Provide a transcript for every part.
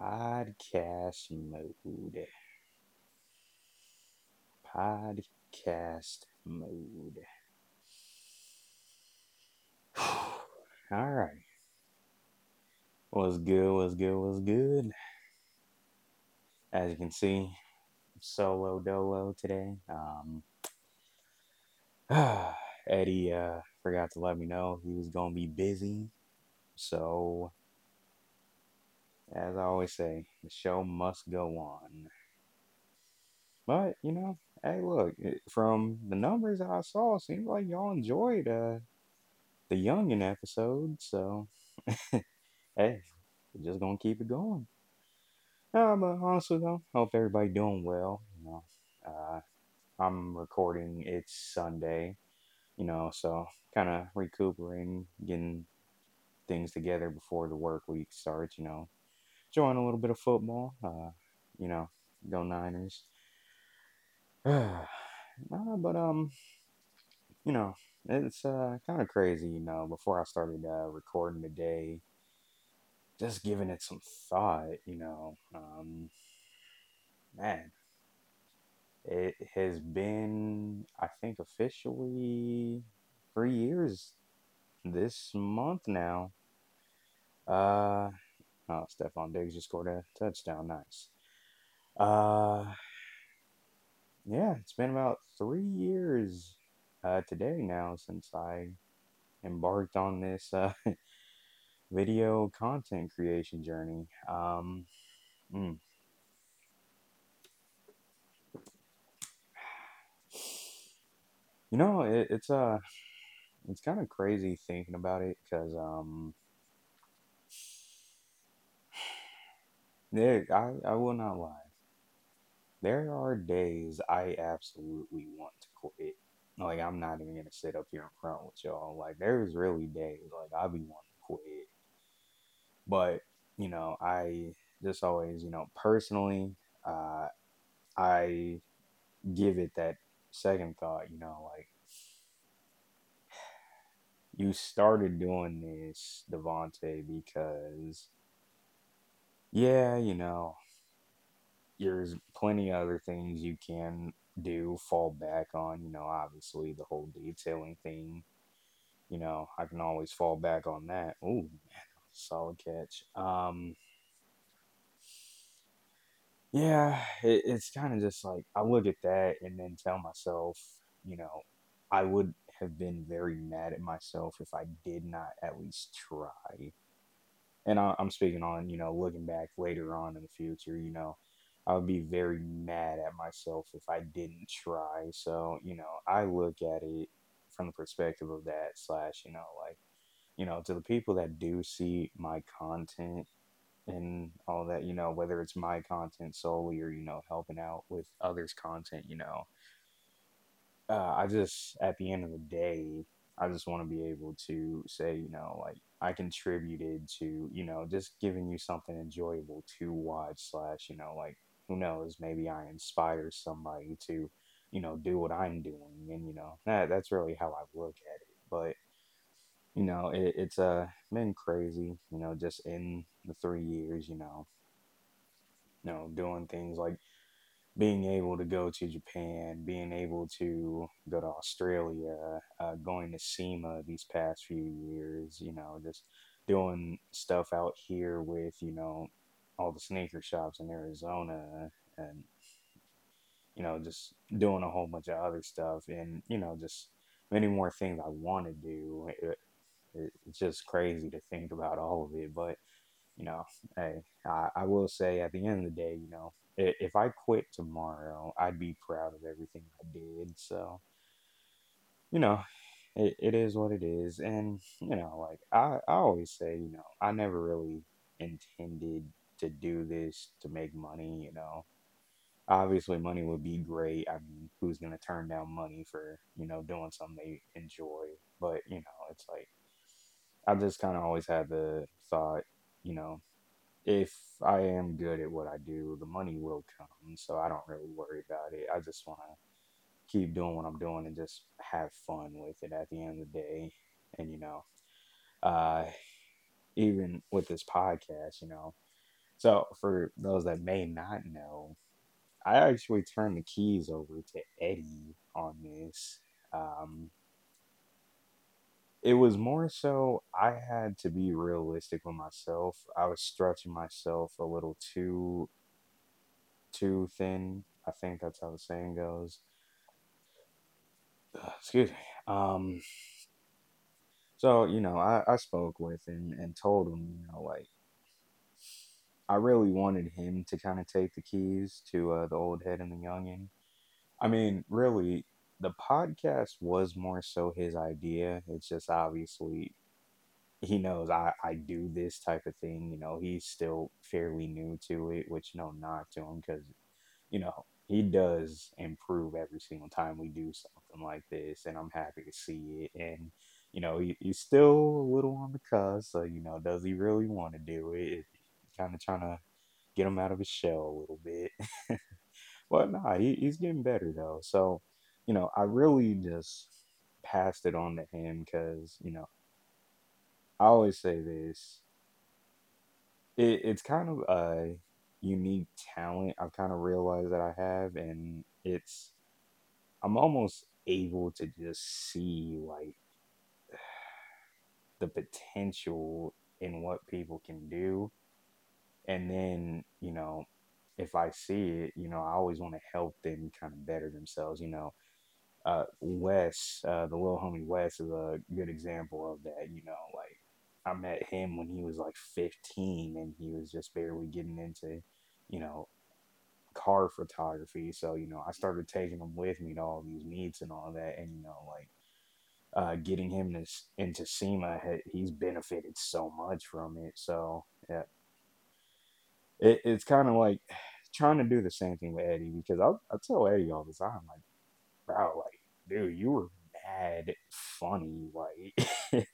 podcast mode. Podcast mode. All right. What's good? What's good? What's good? As you can see, solo dolo today. Um, Eddie uh, forgot to let me know he was gonna be busy, so as I always say, the show must go on. But you know, hey, look from the numbers that I saw, it seems like y'all enjoyed uh, the Youngin episode, so hey, we're just gonna keep it going. Uh, but honestly though, hope everybody doing well. You know, uh, I'm recording. It's Sunday, you know, so kind of recuperating, getting things together before the work week starts. You know, enjoying a little bit of football. Uh, you know, go Niners. uh, but um, you know, it's uh kind of crazy. You know, before I started uh, recording today just giving it some thought, you know, um, man, it has been, I think, officially three years this month now. Uh, oh, Stefon Diggs just scored a touchdown. Nice. Uh, yeah, it's been about three years uh, today now since I embarked on this uh, video content creation journey. Um, mm. You know, it, it's uh, it's kind of crazy thinking about it because um, there I I will not lie. There are days I absolutely want to quit. Like I'm not even gonna sit up here in front with y'all. Like there's really days like I be wanting to quit but, you know, I just always, you know, personally, uh, I give it that second thought, you know, like, you started doing this, DeVante, because, yeah, you know, there's plenty of other things you can do, fall back on, you know, obviously the whole detailing thing, you know, I can always fall back on that. Oh, man, solid catch. Um, yeah, it, it's kind of just like I look at that and then tell myself, you know, I would have been very mad at myself if I did not at least try. And I, I'm speaking on, you know, looking back later on in the future, you know, I would be very mad at myself if I didn't try. So, you know, I look at it from the perspective of that, slash, you know, like, you know, to the people that do see my content and all that, you know, whether it's my content solely or, you know, helping out with others' content, you know, uh, I just, at the end of the day, I just want to be able to say, you know, like I contributed to, you know, just giving you something enjoyable to watch, slash, you know, like who knows, maybe I inspire somebody to, you know, do what I'm doing. And, you know, that, that's really how I look at it. But, you know, it, it's uh, been crazy, you know, just in the three years, you know, you know, doing things like being able to go to Japan, being able to go to Australia, uh, going to SEMA these past few years, you know, just doing stuff out here with, you know, all the sneaker shops in Arizona and, you know, just doing a whole bunch of other stuff and, you know, just many more things I want to do. It, it's just crazy to think about all of it. But, you know, hey, I, I will say at the end of the day, you know, if I quit tomorrow, I'd be proud of everything I did. So, you know, it, it is what it is. And, you know, like I, I always say, you know, I never really intended to do this to make money, you know. Obviously, money would be great. I mean, who's going to turn down money for, you know, doing something they enjoy? But, you know, it's like, I just kind of always had the thought, you know, if I am good at what I do, the money will come. So I don't really worry about it. I just want to keep doing what I'm doing and just have fun with it at the end of the day. And, you know, uh, even with this podcast, you know, So, for those that may not know, I actually turned the keys over to Eddie on this. Um, it was more so I had to be realistic with myself. I was stretching myself a little too too thin. I think that's how the saying goes. Excuse me. Um, so you know, I, I spoke with him and told him, you know, like I really wanted him to kind of take the keys to uh, the old head and the youngin. I mean, really, the podcast was more so his idea. It's just obviously he knows I, I do this type of thing. You know, he's still fairly new to it, which no knock to him because, you know, he does improve every single time we do something like this, and I'm happy to see it. And you know, he, he's still a little on the cusp. So you know, does he really want to do it? kind of trying to get him out of his shell a little bit. but nah, he, he's getting better though. So, you know, I really just passed it on to him because, you know, I always say this. It, it's kind of a unique talent I've kind of realized that I have, and it's I'm almost able to just see like the potential in what people can do and then you know if i see it you know i always want to help them kind of better themselves you know uh wes uh the little homie wes is a good example of that you know like i met him when he was like 15 and he was just barely getting into you know car photography so you know i started taking him with me to all these meets and all that and you know like uh, getting him to, into SEMA, he's benefited so much from it. So yeah, it, it's kind of like trying to do the same thing with Eddie because I I tell Eddie all the time like, bro, like, dude, you were mad funny, like, and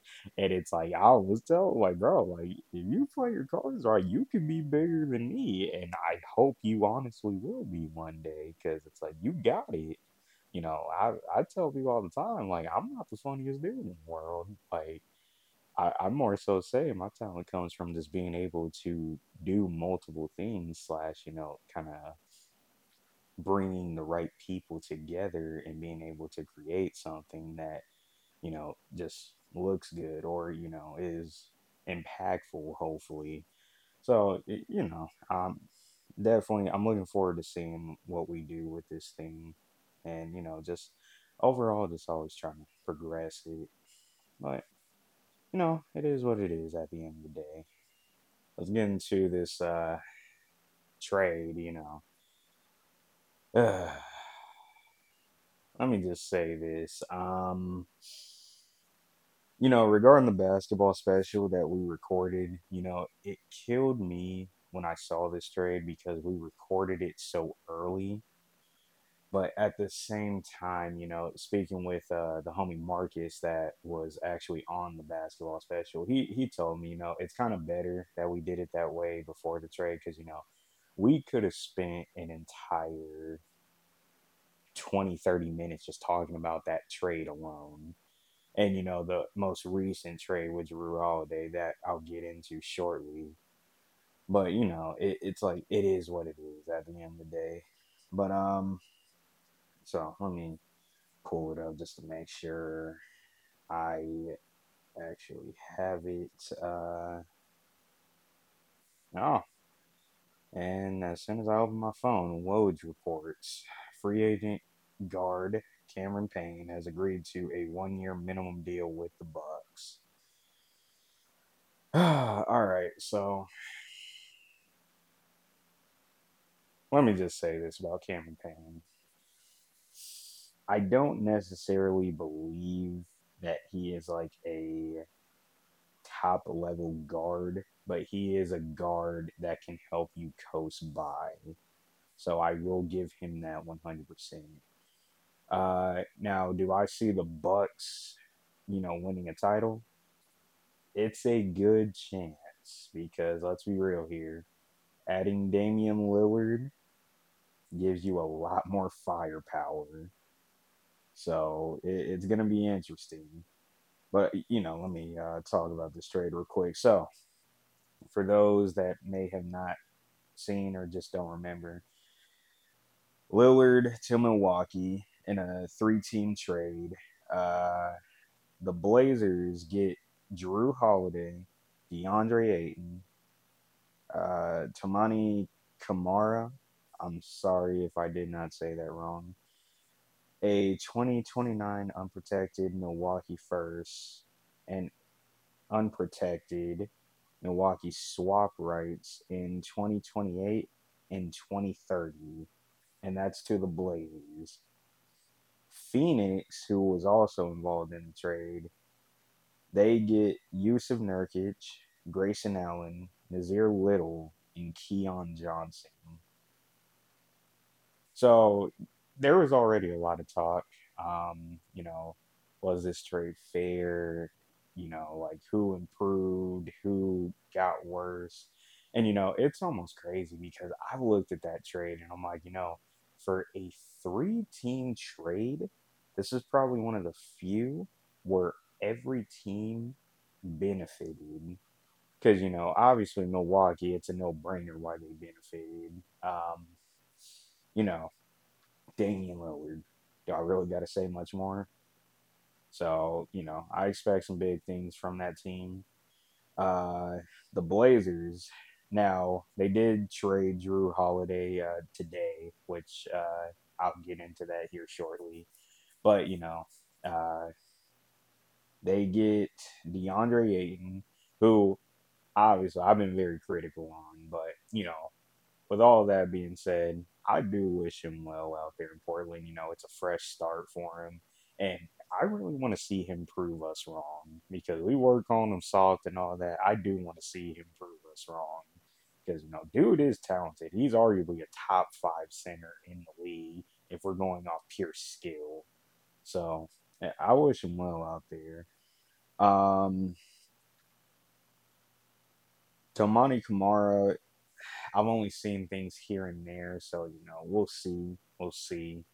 it's like I was telling like, bro, like, if you play your cards right, you can be bigger than me, and I hope you honestly will be one day because it's like you got it. You know, I I tell people all the time like I'm not the funniest dude in the world, like I, I more so say my talent comes from just being able to do multiple things slash you know kind of bringing the right people together and being able to create something that you know just looks good or you know is impactful hopefully so you know um definitely i'm looking forward to seeing what we do with this thing and you know just overall just always trying to progress it but you know, it is what it is at the end of the day. Let's get into this uh, trade, you know. Let me just say this. Um, you know, regarding the basketball special that we recorded, you know, it killed me when I saw this trade because we recorded it so early but at the same time, you know, speaking with uh, the homie Marcus that was actually on the basketball special, he he told me, you know, it's kind of better that we did it that way before the trade because you know we could have spent an entire 20 30 minutes just talking about that trade alone and you know the most recent trade with Jrue Holiday that I'll get into shortly. But you know, it, it's like it is what it is at the end of the day. But um, so let me pull it up just to make sure I actually have it. Uh, oh, and as soon as I open my phone, Woj reports free agent guard Cameron Payne has agreed to a one-year minimum deal with the Bucks. All right, so let me just say this about Cameron Payne. I don't necessarily believe that he is like a top level guard, but he is a guard that can help you coast by. So I will give him that 100%. Uh, now, do I see the Bucks, you know, winning a title? It's a good chance because let's be real here. Adding Damian Lillard gives you a lot more firepower so it, it's going to be interesting. But, you know, let me uh, talk about this trade real quick. So, for those that may have not seen or just don't remember. Lillard to Milwaukee in a three-team trade. Uh, the Blazers get Jrue Holiday, DeAndre Ayton, uh, Toumani Camara. I'm sorry if I did not say that wrong. A 2029 unprotected Milwaukee first and unprotected Milwaukee swap rights in 2028 and 2030, and that's to the Blazers. Phoenix, who was also involved in the trade, they get Jusuf Nurkic, Grayson Allen, Nassir Little, and Keon Johnson. So there was already a lot of talk. Um, you know, was this trade fair? You know, like who improved, who got worse. And, you know, it's almost crazy because I've looked at that trade and I'm like, you know, for a three team trade, this is probably one of the few where every team benefited. Because, you know, obviously Milwaukee, it's a no brainer why they benefited. Um, you know, Damian Lillard. Do I really got to say much more? So, you know, I expect some big things from that team. Uh, the Blazers, now, they did trade Jrue Holiday uh, today, which uh, I'll get into that here shortly. But, you know, uh, they get DeAndre Ayton, who obviously I've been very critical on, but, you know, with all that being said, I do wish him well out there in Portland. You know, it's a fresh start for him. And I really want to see him prove us wrong because we work on him soft and all that. I do want to see him prove us wrong because, you know, dude is talented. He's arguably a top five center in the league if we're going off pure skill. So I wish him well out there. Um, Toumani Camara, I've only seen things here and there, so you know we'll see, we'll see.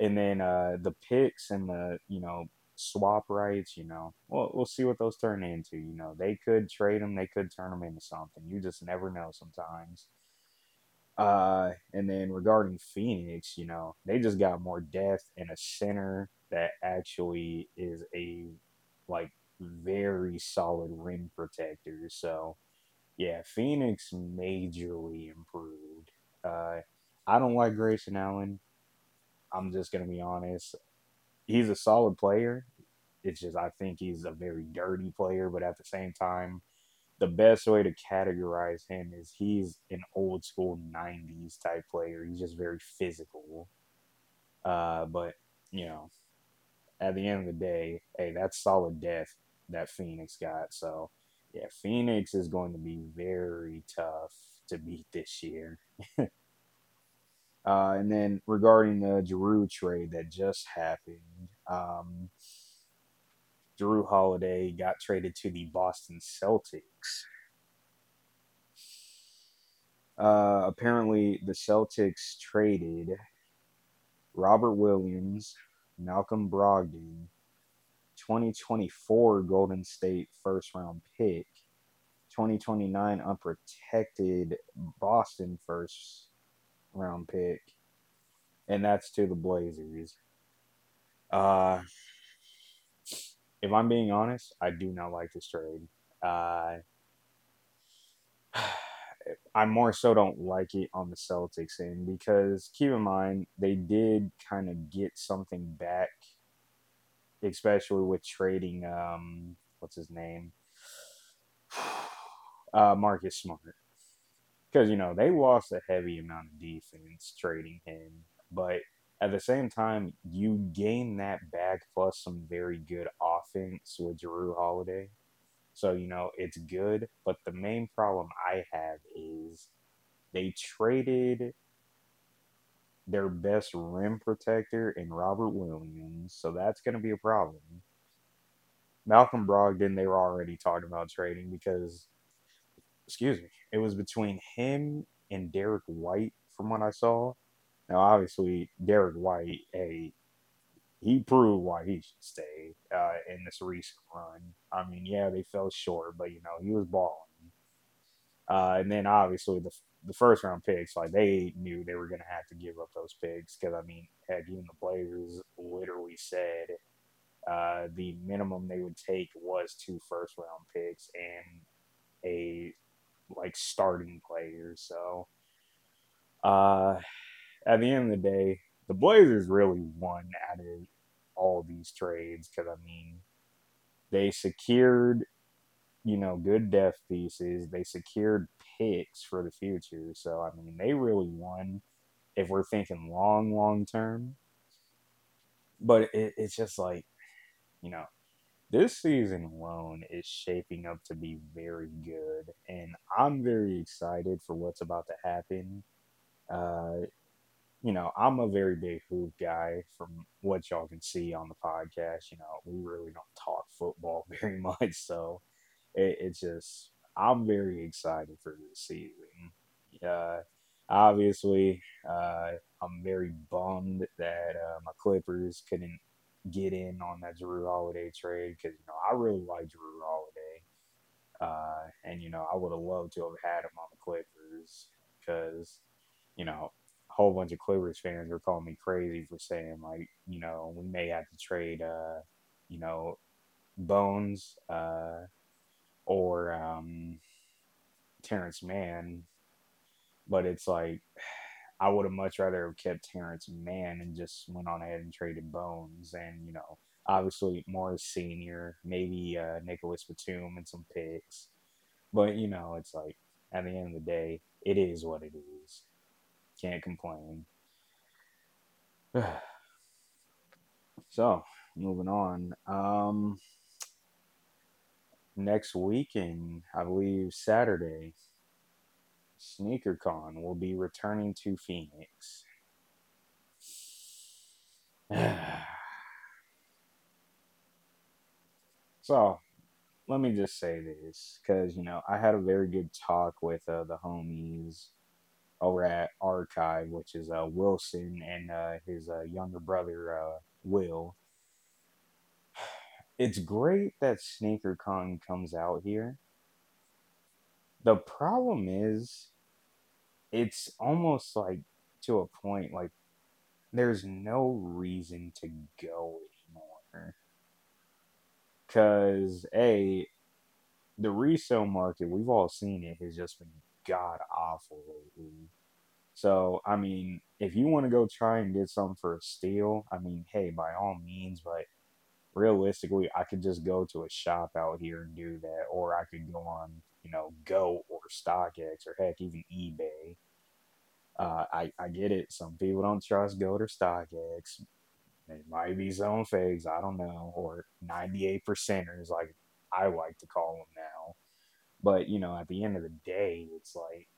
And then uh, the picks and the you know swap rights, you know, we'll we'll see what those turn into. You know, they could trade them, they could turn them into something. You just never know sometimes. Uh, and then regarding Phoenix, you know, they just got more depth in a center that actually is a like very solid rim protector. So yeah, Phoenix majorly improved. Uh, I don't like Grayson Allen. I'm just gonna be honest. He's a solid player. It's just I think he's a very dirty player, but at the same time, the best way to categorize him is he's an old school '90s type player. He's just very physical. Uh, but you know, at the end of the day, hey, that's solid death that Phoenix got. So yeah, Phoenix is going to be very tough to beat this year. uh, and then regarding the Jrue trade that just happened, um, Jrue Holiday got traded to the Boston Celtics. Uh, apparently, the Celtics traded Robert Williams, Malcolm Brogdon, 2024 Golden State first round pick, 2029 unprotected Boston first round pick, and that's to the Blazers. Uh, if I'm being honest, I do not like this trade. Uh, I more so don't like it on the Celtics end because keep in mind they did kind of get something back especially with trading um what's his name uh Marcus Smart because you know they lost a heavy amount of defense trading him but at the same time you gain that back plus some very good offense with Jrue Holiday so you know it's good but the main problem I have is they traded their best rim protector in Robert Williams, so that's going to be a problem. Malcolm Brogdon, they were already talking about trading because, excuse me, it was between him and Derek White, from what I saw. Now, obviously, Derek White, a he proved why he should stay uh, in this recent run. I mean, yeah, they fell short, but you know he was balling. Uh, and then obviously the the first round picks, like they knew they were to have to give up those picks because I mean, heck, even the players literally said uh, the minimum they would take was two first round picks and a like starting players. So uh, at the end of the day, the Blazers really won out of all these trades because I mean they secured you know good depth pieces. They secured picks for the future. So I mean they really won if we're thinking long long term. But it, it's just like you know this season alone is shaping up to be very good, and I'm very excited for what's about to happen. Uh, you know, I'm a very big hoop guy from what y'all can see on the podcast. You know, we really don't talk football very much, so it, it's just I'm very excited for this season. Uh, obviously, uh, I'm very bummed that uh, my Clippers couldn't get in on that Jrue Holiday trade because you know I really like Jrue Holiday, uh, and you know I would have loved to have had him on the Clippers because you know a whole bunch of Clippers fans were calling me crazy for saying like you know we may have to trade uh you know Bones uh or um Terrence Mann, but it's like I would have much rather have kept Terrence Mann and just went on ahead and traded Bones and, you know, obviously Morris Senior, maybe uh, Nicolas Batum and some picks. But, you know, it's like at the end of the day, it is what it is. Can't complain. so, moving on. Um, next weekend, I believe Saturday, SneakerCon will be returning to Phoenix. so, let me just say this because, you know, I had a very good talk with uh, the homies over at Archive, which is uh, Wilson and uh, his uh, younger brother, uh, Will. It's great that SneakerCon comes out here the problem is, it's almost like to a point like there's no reason to go anymore. Because, A, the resale market, we've all seen it, has just been god awful. So, I mean, if you want to go try and get something for a steal, I mean, hey, by all means, but realistically, I could just go to a shop out here and do that, or I could go on you know, GOAT or StockX or heck, even eBay. Uh, I, I get it. Some people don't trust GOAT or StockX. It might be some fakes, I don't know, or 98 percenters, like I like to call them now. But, you know, at the end of the day, it's like,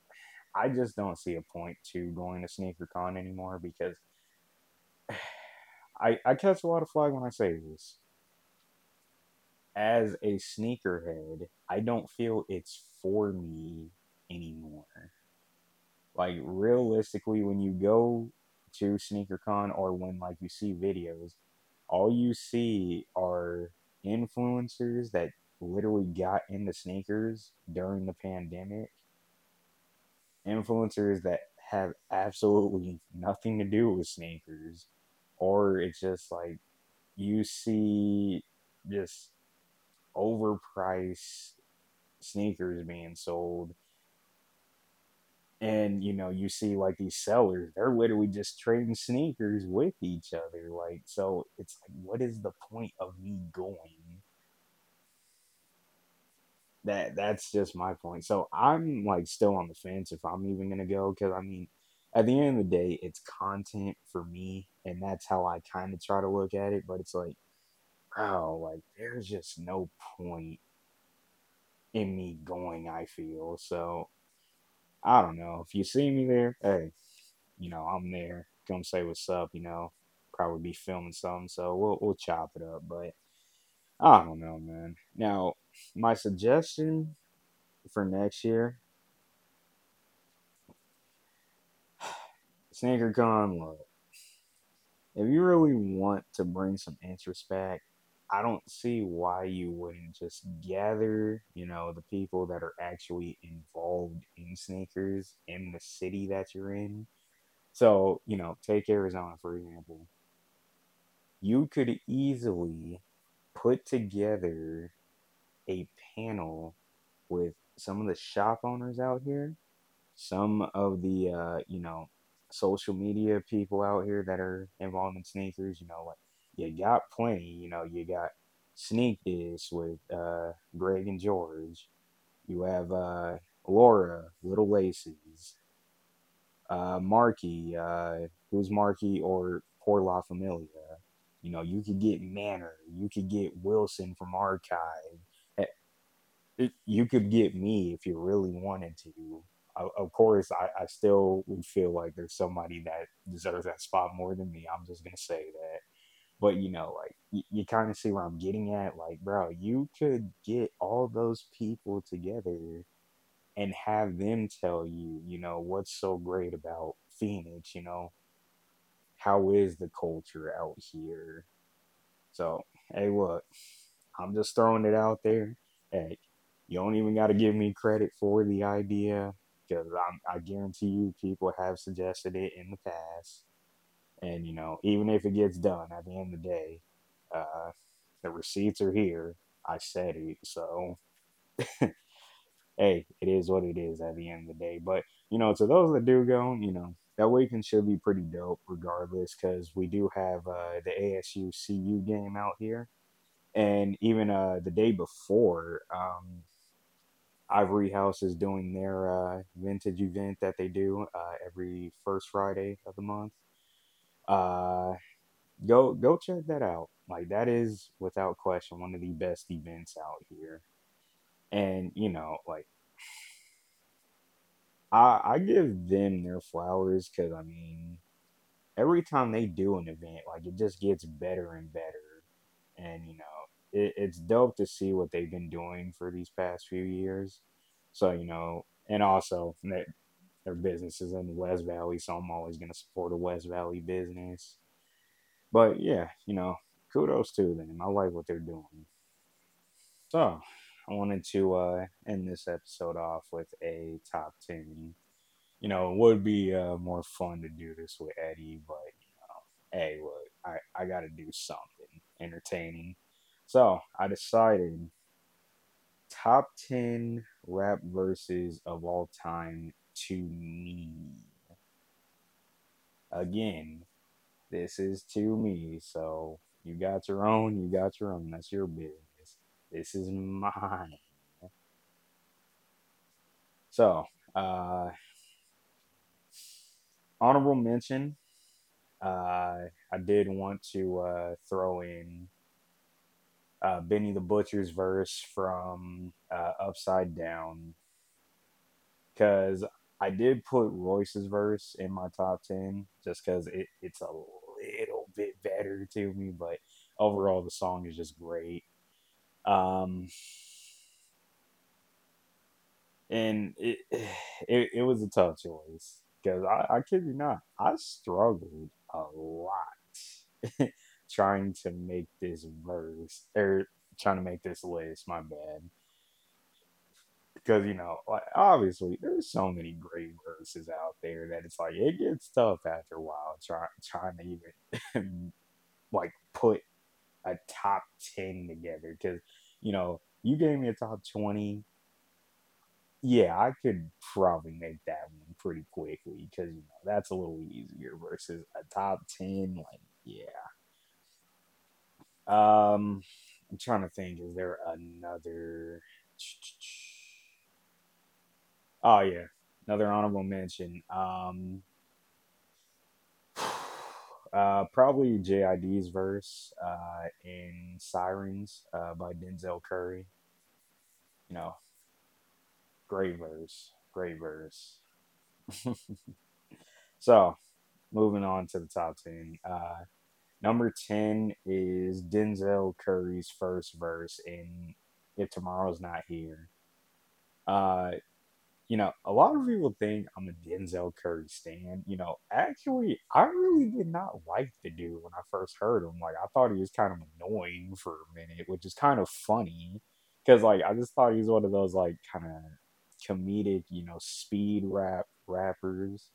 I just don't see a point to going to SneakerCon anymore because I, I catch a lot of flag when I say this as a sneakerhead, I don't feel it's for me anymore. Like realistically, when you go to SneakerCon or when like you see videos, all you see are influencers that literally got into sneakers during the pandemic. Influencers that have absolutely nothing to do with sneakers. Or it's just like you see just overpriced sneakers being sold. And you know, you see like these sellers, they're literally just trading sneakers with each other. Like, so it's like, what is the point of me going? That that's just my point. So I'm like still on the fence if I'm even gonna go because I mean, at the end of the day, it's content for me, and that's how I kind of try to look at it. But it's like bro, like there's just no point in me going, I feel. So I don't know. If you see me there, hey, you know, I'm there. Come say what's up, you know. Probably be filming something, so we'll we'll chop it up, but I don't know, man. Now, my suggestion for next year SneakerCon, look, if you really want to bring some interest back, I don't see why you wouldn't just gather, you know, the people that are actually involved in sneakers in the city that you're in. So, you know, take Arizona, for example. You could easily put together a panel with some of the shop owners out here, some of the, uh, you know, social media people out here that are involved in sneakers, you know, like you got plenty. You know, you got Sneak This with uh, Greg and George. You have uh, Laura, Little Laces. Uh, Marky, uh, who's Marky or Poor La Familia. You know, you could get Manor. You could get Wilson from Archive. Eh, you could get me if you really wanted to. Of course, I, I still would feel like there's somebody that deserves that spot more than me. I'm just gonna say that. But you know, like you, you kind of see where I'm getting at. Like, bro, you could get all those people together and have them tell you, you know, what's so great about Phoenix. You know, how is the culture out here? So, hey, look, I'm just throwing it out there. Hey, you don't even got to give me credit for the idea because I guarantee you people have suggested it in the past. And, you know, even if it gets done at the end of the day, uh, the receipts are here. I said it. So, hey, it is what it is at the end of the day. But, you know, to those that do go, you know, that weekend should be pretty dope regardless because we do have uh, the ASU CU game out here. And even uh, the day before, um, Ivory House is doing their uh, vintage event that they do uh, every first Friday of the month uh, go go check that out. Like that is without question one of the best events out here. And you know, like I I give them their flowers because I mean, every time they do an event, like it just gets better and better. And you know, it, it's dope to see what they've been doing for these past few years. So you know, and also their businesses in the West Valley, so I'm always going to support a West Valley business. But yeah, you know, kudos to them. I like what they're doing. So I wanted to uh, end this episode off with a top 10. You know, it would be uh, more fun to do this with Eddie, but, you know, hey, look, I, I got to do something entertaining. So I decided top 10 rap verses of all time to me. Again, this is to me. So you got your own, you got your own. That's your business. This is mine. So, uh, honorable mention. Uh, I did want to uh, throw in uh, Benny the Butcher's verse from uh, Upside Down because I did put Royce's verse in my top 10 just because it, it's a little bit better to me, but overall, the song is just great. Um, and it, it, it was a tough choice because I, I kid you not, I struggled a lot trying to make this verse or trying to make this list. My bad because you know, like obviously, there's so many great verses out there that it's like it gets tough after a while trying trying to even like put a top ten together because you know you gave me a top twenty. Yeah, I could probably make that one pretty quickly because you know that's a little easier versus a top ten. Like, yeah. Um, I'm trying to think. Is there another? Oh yeah, another honorable mention. Um, uh, probably JID's verse uh, in "Sirens" uh, by Denzel Curry. You know, great verse, great verse. so, moving on to the top ten. Uh, number ten is Denzel Curry's first verse in "If Tomorrow's Not Here." Uh, you know, a lot of people think I'm a Denzel Curry stan. You know, actually, I really did not like the dude when I first heard him. Like, I thought he was kind of annoying for a minute, which is kind of funny because, like, I just thought he was one of those like kind of comedic, you know, speed rap rappers.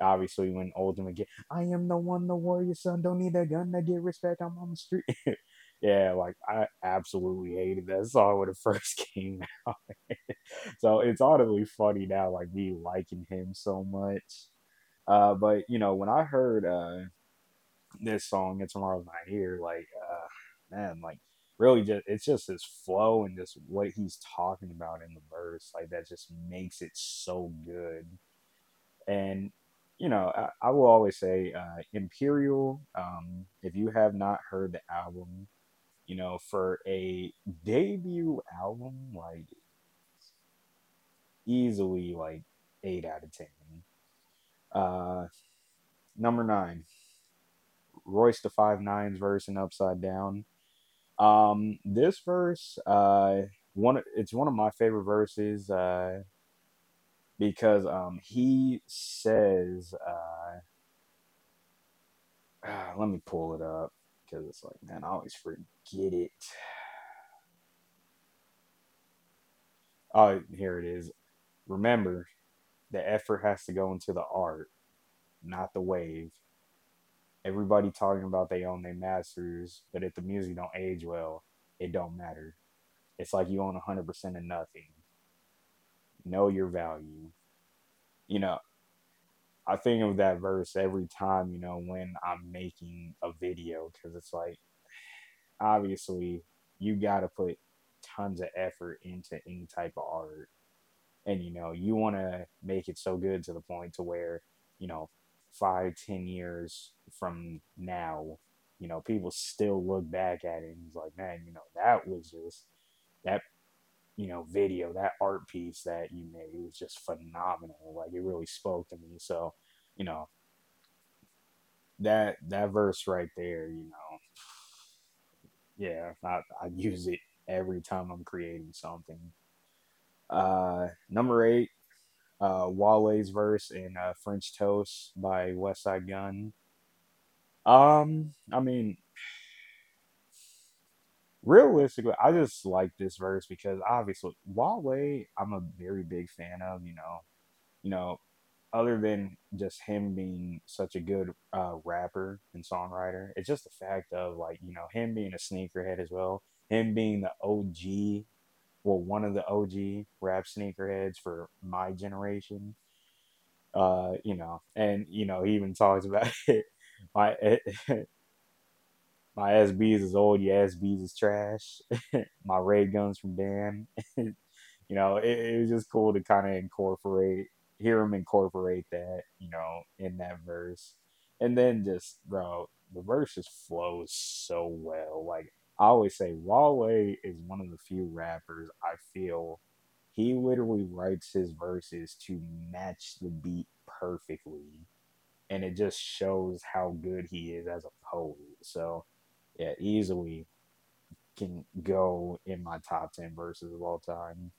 Obviously, when Ultimate get, I am the one, the warrior son, don't need a gun to get respect. I'm on the street. yeah, like I absolutely hated that song when it first came out. so it's audibly funny now, like me liking him so much. Uh, but you know, when I heard uh this song, "It's Tomorrow's Not Here," like, uh, man, like really just it's just his flow and just what he's talking about in the verse, like that just makes it so good. And you know, I, I will always say, uh, Imperial. Um, if you have not heard the album, you know, for a debut album, like easily like eight out of ten. Uh, number nine, Royce the Five Nines verse in Upside Down. Um, this verse, uh, one it's one of my favorite verses, uh, because um he says, uh let me pull it up because it's like, man, I always forget it. Oh, here it is. Remember, the effort has to go into the art, not the wave. Everybody talking about they own their masters, but if the music don't age well, it don't matter. It's like you own 100% of nothing. Know your value. You know, I think of that verse every time, you know, when I'm making a video because it's like, obviously, you got to put tons of effort into any type of art. And, you know, you want to make it so good to the point to where, you know, five, ten years from now, you know, people still look back at it and it's like, man, you know, that was just that you know, video, that art piece that you made it was just phenomenal. Like it really spoke to me. So, you know, that that verse right there, you know, yeah, I, I use it every time I'm creating something. Uh, number eight, uh, Wale's verse in uh, French Toast by Westside Gunn Um, I mean, realistically, I just like this verse because obviously Wale, I'm a very big fan of. You know, you know, other than just him being such a good uh, rapper and songwriter, it's just the fact of like you know him being a sneakerhead as well, him being the OG, well one of the OG rap sneakerheads for my generation. Uh, you know, and you know he even talks about it. My my SBs is old, your SBs is trash. my ray guns from Dan. you know, it, it, was just cool to kind of incorporate, hear him incorporate that, you know, in that verse. And then just, bro, the verse just flows so well. Like, I always say, Wale is one of the few rappers I feel he literally writes his verses to match the beat perfectly. And it just shows how good he is as a poet. So, yeah, easily can go in my top 10 verses of all time.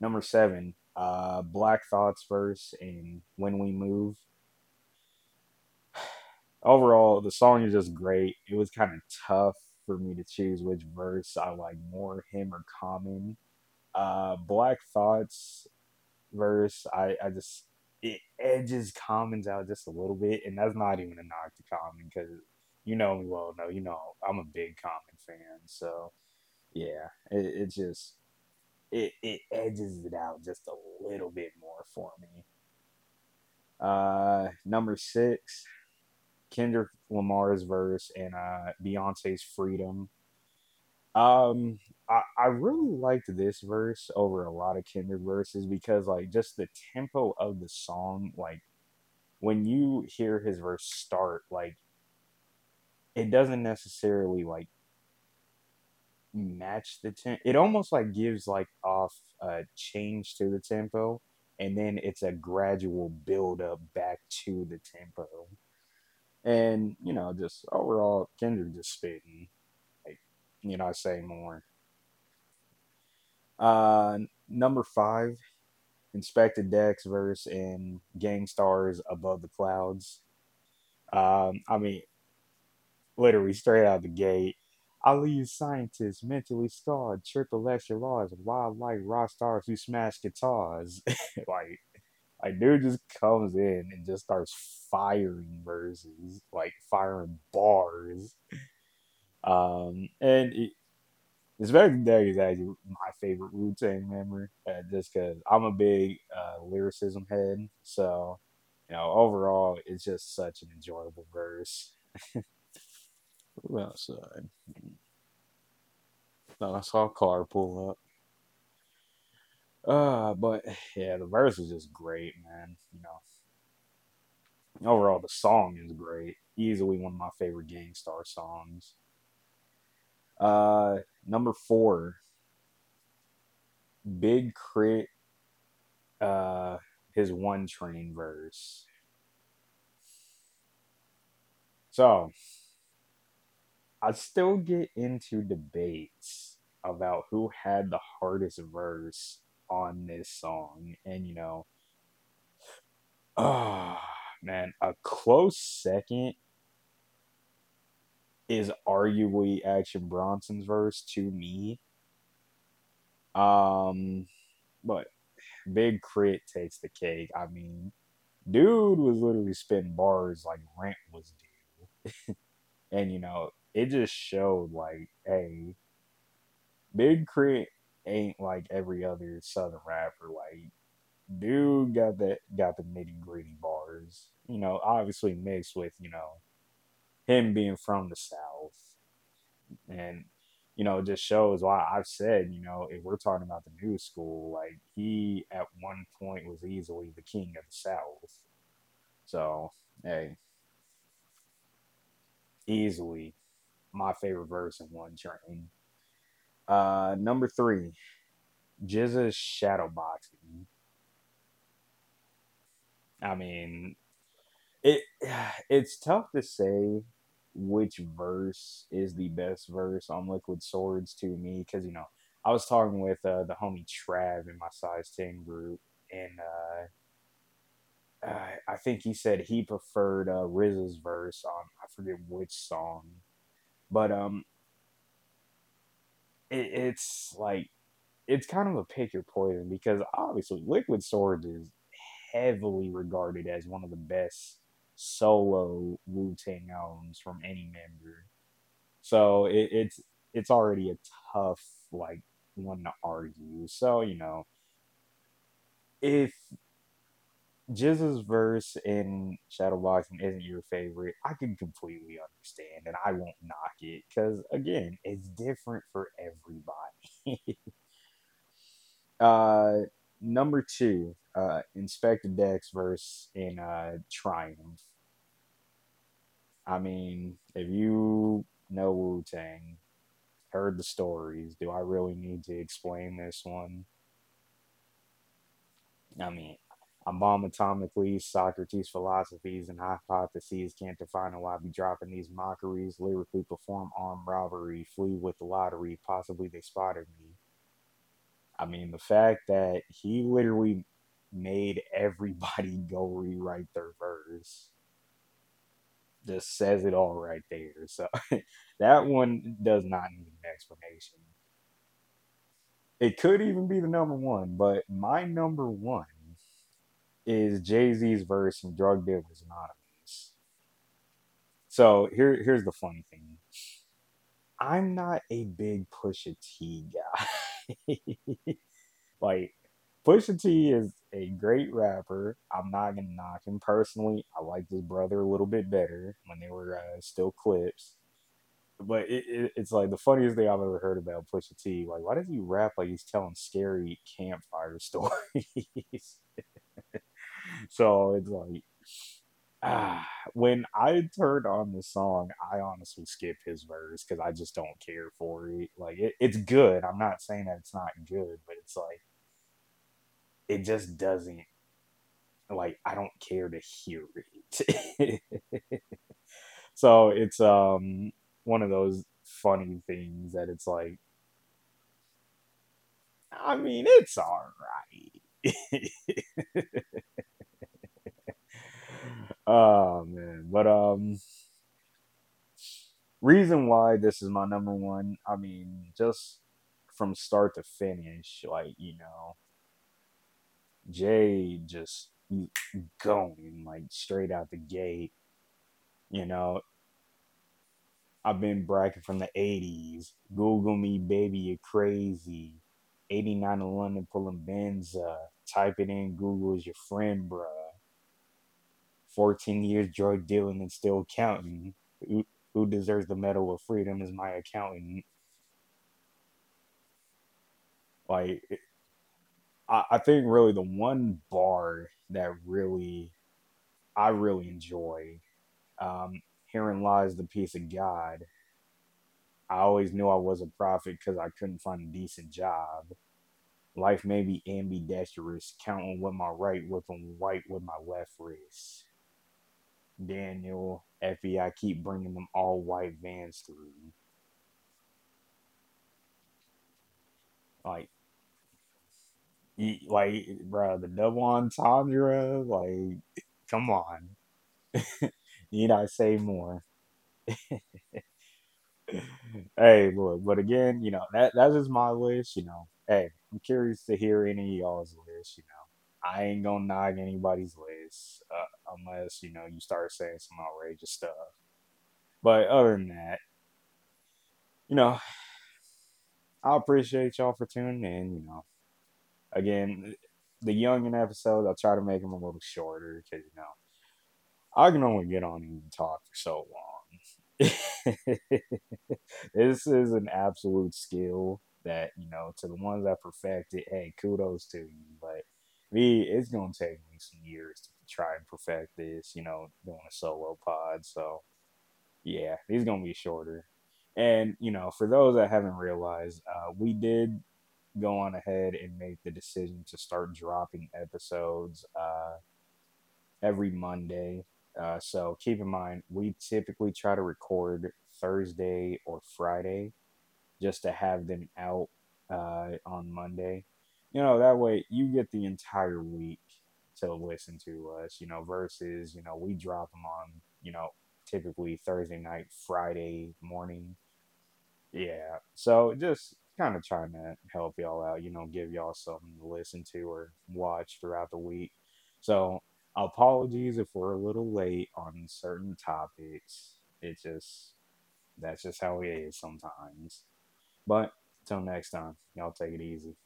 Number seven, uh, Black Thought's verse and When We Move. Overall, the song is just great. It was kind of tough for me to choose which verse I like more, him or Common. Uh, Black Thought's verse, I, I just, it edges Common's out just a little bit, and that's not even a knock to Common because you know me well no, you know I'm a big Common fan. So yeah, it, it just it it edges it out just a little bit more for me. Uh, number six, Kendrick Lamar's verse and uh, Beyonce's Freedom. Um, I, I really liked this verse over a lot of Kendrick verses because like just the tempo of the song, like when you hear his verse start, like it doesn't necessarily like match the tempo. It almost like gives like off a change to the tempo, and then it's a gradual build up back to the tempo. And you know, just overall, Kendrick just spitting. Like, you know, I say more. Uh, number five, Inspectah Deck's verse in Gang Starr's Above the Clouds. Um, I mean, literally straight out the gate. I leave scientists mentally scarred, triple extra laws, wildlife rock stars who smash guitars. like, like dude just comes in and just starts firing verses, like firing bars. Um, and it, Inspectah Deck is actually my favorite Wu Tang member, uh, just because I'm a big uh, lyricism head. So, you know, overall, it's just such an enjoyable verse. Outside? No, I saw a car pull up. Uh, but yeah, the verse is just great, man. You know, overall, the song is great. Easily one of my favorite Gang Starr songs. Uh, number four, Big Crit. Uh, his one train verse. So, I still get into debates about who had the hardest verse on this song. And, you know, oh, man, a close second is arguably Action Bronson's verse to me. Um, but Big K.R.I.T. takes the cake. I mean, dude was literally spitting bars like rent was due. and, you know, it just showed like, hey, Big K.R.I.T. ain't like every other Southern rapper. Like, dude got that got the nitty gritty bars. You know, obviously mixed with you know him being from the South, and you know, it just shows why I've said, you know, if we're talking about the new school, like he at one point was easily the king of the South. So, hey, easily my favorite verse in one train. Uh, number three, GZA's shadowboxing. I mean, it it's tough to say which verse is the best verse on Liquid Swords to me because you know I was talking with uh, the homie Trav in my size ten group, and uh, I think he said he preferred uh, RZA's verse on I forget which song, but um, it, it's like it's kind of a pick your poison because obviously Liquid Swords is heavily regarded as one of the best solo Wu Tang albums from any member. So it, it's it's already a tough like one to argue. So you know, if GZA's verse in Shadowboxing isn't your favorite, I can completely understand and I won't knock it because, again, it's different for everybody. uh, number two, uh, Inspectah Deck's verse in uh, Triumph. I mean, if you know Wu Tang, heard the stories, do I really need to explain this one? I mean, Bomb atomically, Socrates' philosophies and hypotheses can't define why I be dropping these mockeries, lyrically perform armed robbery, flee with the lottery, possibly they spotted me. I mean, the fact that he literally made everybody go rewrite their verse just says it all right there. So that one does not need an explanation. It could even be the number one, but my number one is Jay Z's verse in Drug Dealers Anonymous. So here, here's the funny thing. I'm not a big Pusha T guy. like Pusha T is a great rapper. I'm not gonna knock him personally. I liked his brother a little bit better when they were uh, still Clipse. But it, it, it's like the funniest thing I've ever heard about Pusha T. Like, why does he rap like he's telling scary campfire stories? So it's like ah, when I turned on the song, I honestly skip his verse because I just don't care for it. Like it, it's good. I'm not saying that it's not good, but it's like it just doesn't like I don't care to hear it. so it's um one of those funny things that it's like I mean, it's all right. oh man, but um, reason why this is my number one. I mean, just from start to finish, like you know, Jay just going like straight out the gate. You know, I've been bragging from the 80s. Google me, baby, you're crazy. 89 to London pulling Benza. Type it in, Google's your friend, bruh. 14 years drug dealing and still counting. Who, who deserves the Medal of Freedom is my accountant. Like, I, I think really the one bar that really, I really enjoy, um, herein lies the peace of God. I always knew I was a prophet because I couldn't find a decent job. Life may be ambidextrous, counting with my right, whipping white with my left wrist. Daniel, FBI keep bringing them all white vans through. Like, like, bro, the double entendre, like, come on. Need I say more? hey, look, but again, you know, that that is just my list, you know. Hey, I'm curious to hear any of y'all's list, you know. I ain't gonna knock anybody's list uh, unless, you know, you start saying some outrageous stuff. But other than that, you know, I appreciate y'all for tuning in, you know. Again, the Youngin episodes, I'll try to make them a little shorter because, you know, I can only get on and talk for so long. this is an absolute skill that, you know, to the ones that perfect it, hey, kudos to you. But me, it's going to take me some years to try and perfect this, you know, doing a solo pod. So, yeah, these to be shorter. And, you know, for those that haven't realized, uh, we did go on ahead and make the decision to start dropping episodes uh, every Monday. Uh, so keep in mind, we typically try to record Thursday or Friday just to have them out uh, on Monday. You know, that way you get the entire week to listen to us, you know, versus, you know, we drop them on, you know, typically Thursday night, Friday morning. Yeah. So just kind of trying to help y'all out, you know, give y'all something to listen to or watch throughout the week. So apologies if we're a little late on certain topics. It just that's just how it is sometimes. But till next time, y'all take it easy.